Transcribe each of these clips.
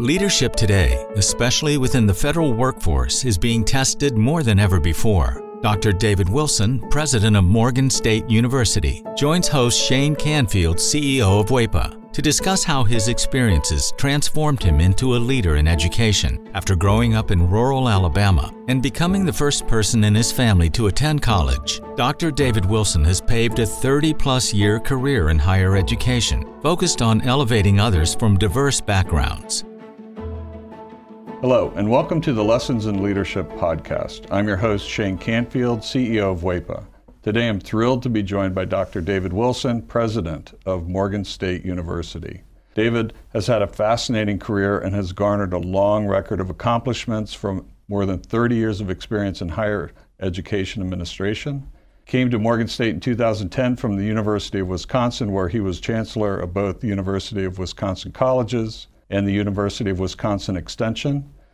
Leadership today, especially within the federal workforce, is being tested more than ever before. Dr. David Wilson, president of Morgan State University, joins host Shane Canfield, CEO of WEPA, to discuss how his experiences transformed him into a leader in education after growing up in rural Alabama and becoming the first person in his family to attend college. Dr. David Wilson has paved a 30 plus year career in higher education, focused on elevating others from diverse backgrounds. Hello, and welcome to the Lessons in Leadership podcast. I'm your host, Shane Canfield, CEO of WEPA. Today I'm thrilled to be joined by Dr. David Wilson, president of Morgan State University. David has had a fascinating career and has garnered a long record of accomplishments from more than 30 years of experience in higher education administration. Came to Morgan State in 2010 from the University of Wisconsin, where he was chancellor of both the University of Wisconsin Colleges and the University of Wisconsin Extension.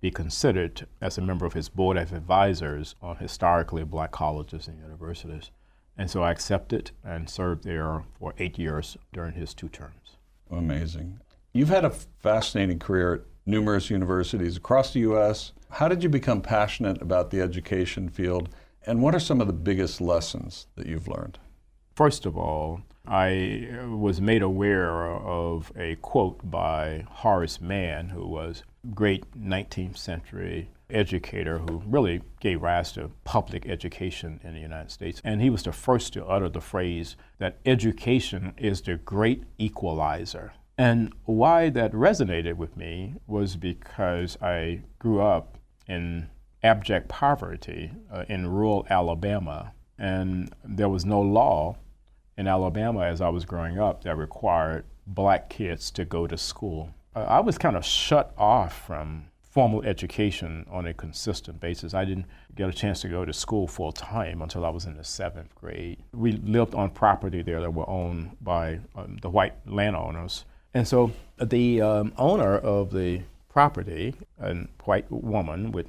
be considered as a member of his board of advisors on historically black colleges and universities. And so I accepted and served there for eight years during his two terms. Amazing. You've had a fascinating career at numerous universities across the U.S. How did you become passionate about the education field? And what are some of the biggest lessons that you've learned? First of all, I was made aware of a quote by Horace Mann, who was a great 19th century educator who really gave rise to public education in the United States. And he was the first to utter the phrase that education is the great equalizer. And why that resonated with me was because I grew up in abject poverty uh, in rural Alabama, and there was no law in Alabama as I was growing up that required black kids to go to school. Uh, I was kind of shut off from formal education on a consistent basis. I didn't get a chance to go to school full time until I was in the seventh grade. We lived on property there that were owned by um, the white landowners. And so the um, owner of the property, a white woman, would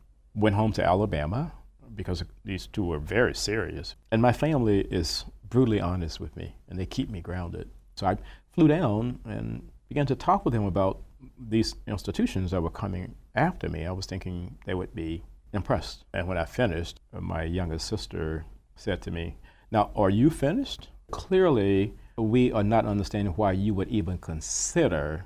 went home to Alabama because these two were very serious. And my family is brutally honest with me and they keep me grounded. So I flew down and began to talk with them about these institutions that were coming after me. I was thinking they would be impressed. And when I finished, my youngest sister said to me, Now, are you finished? Clearly, we are not understanding why you would even consider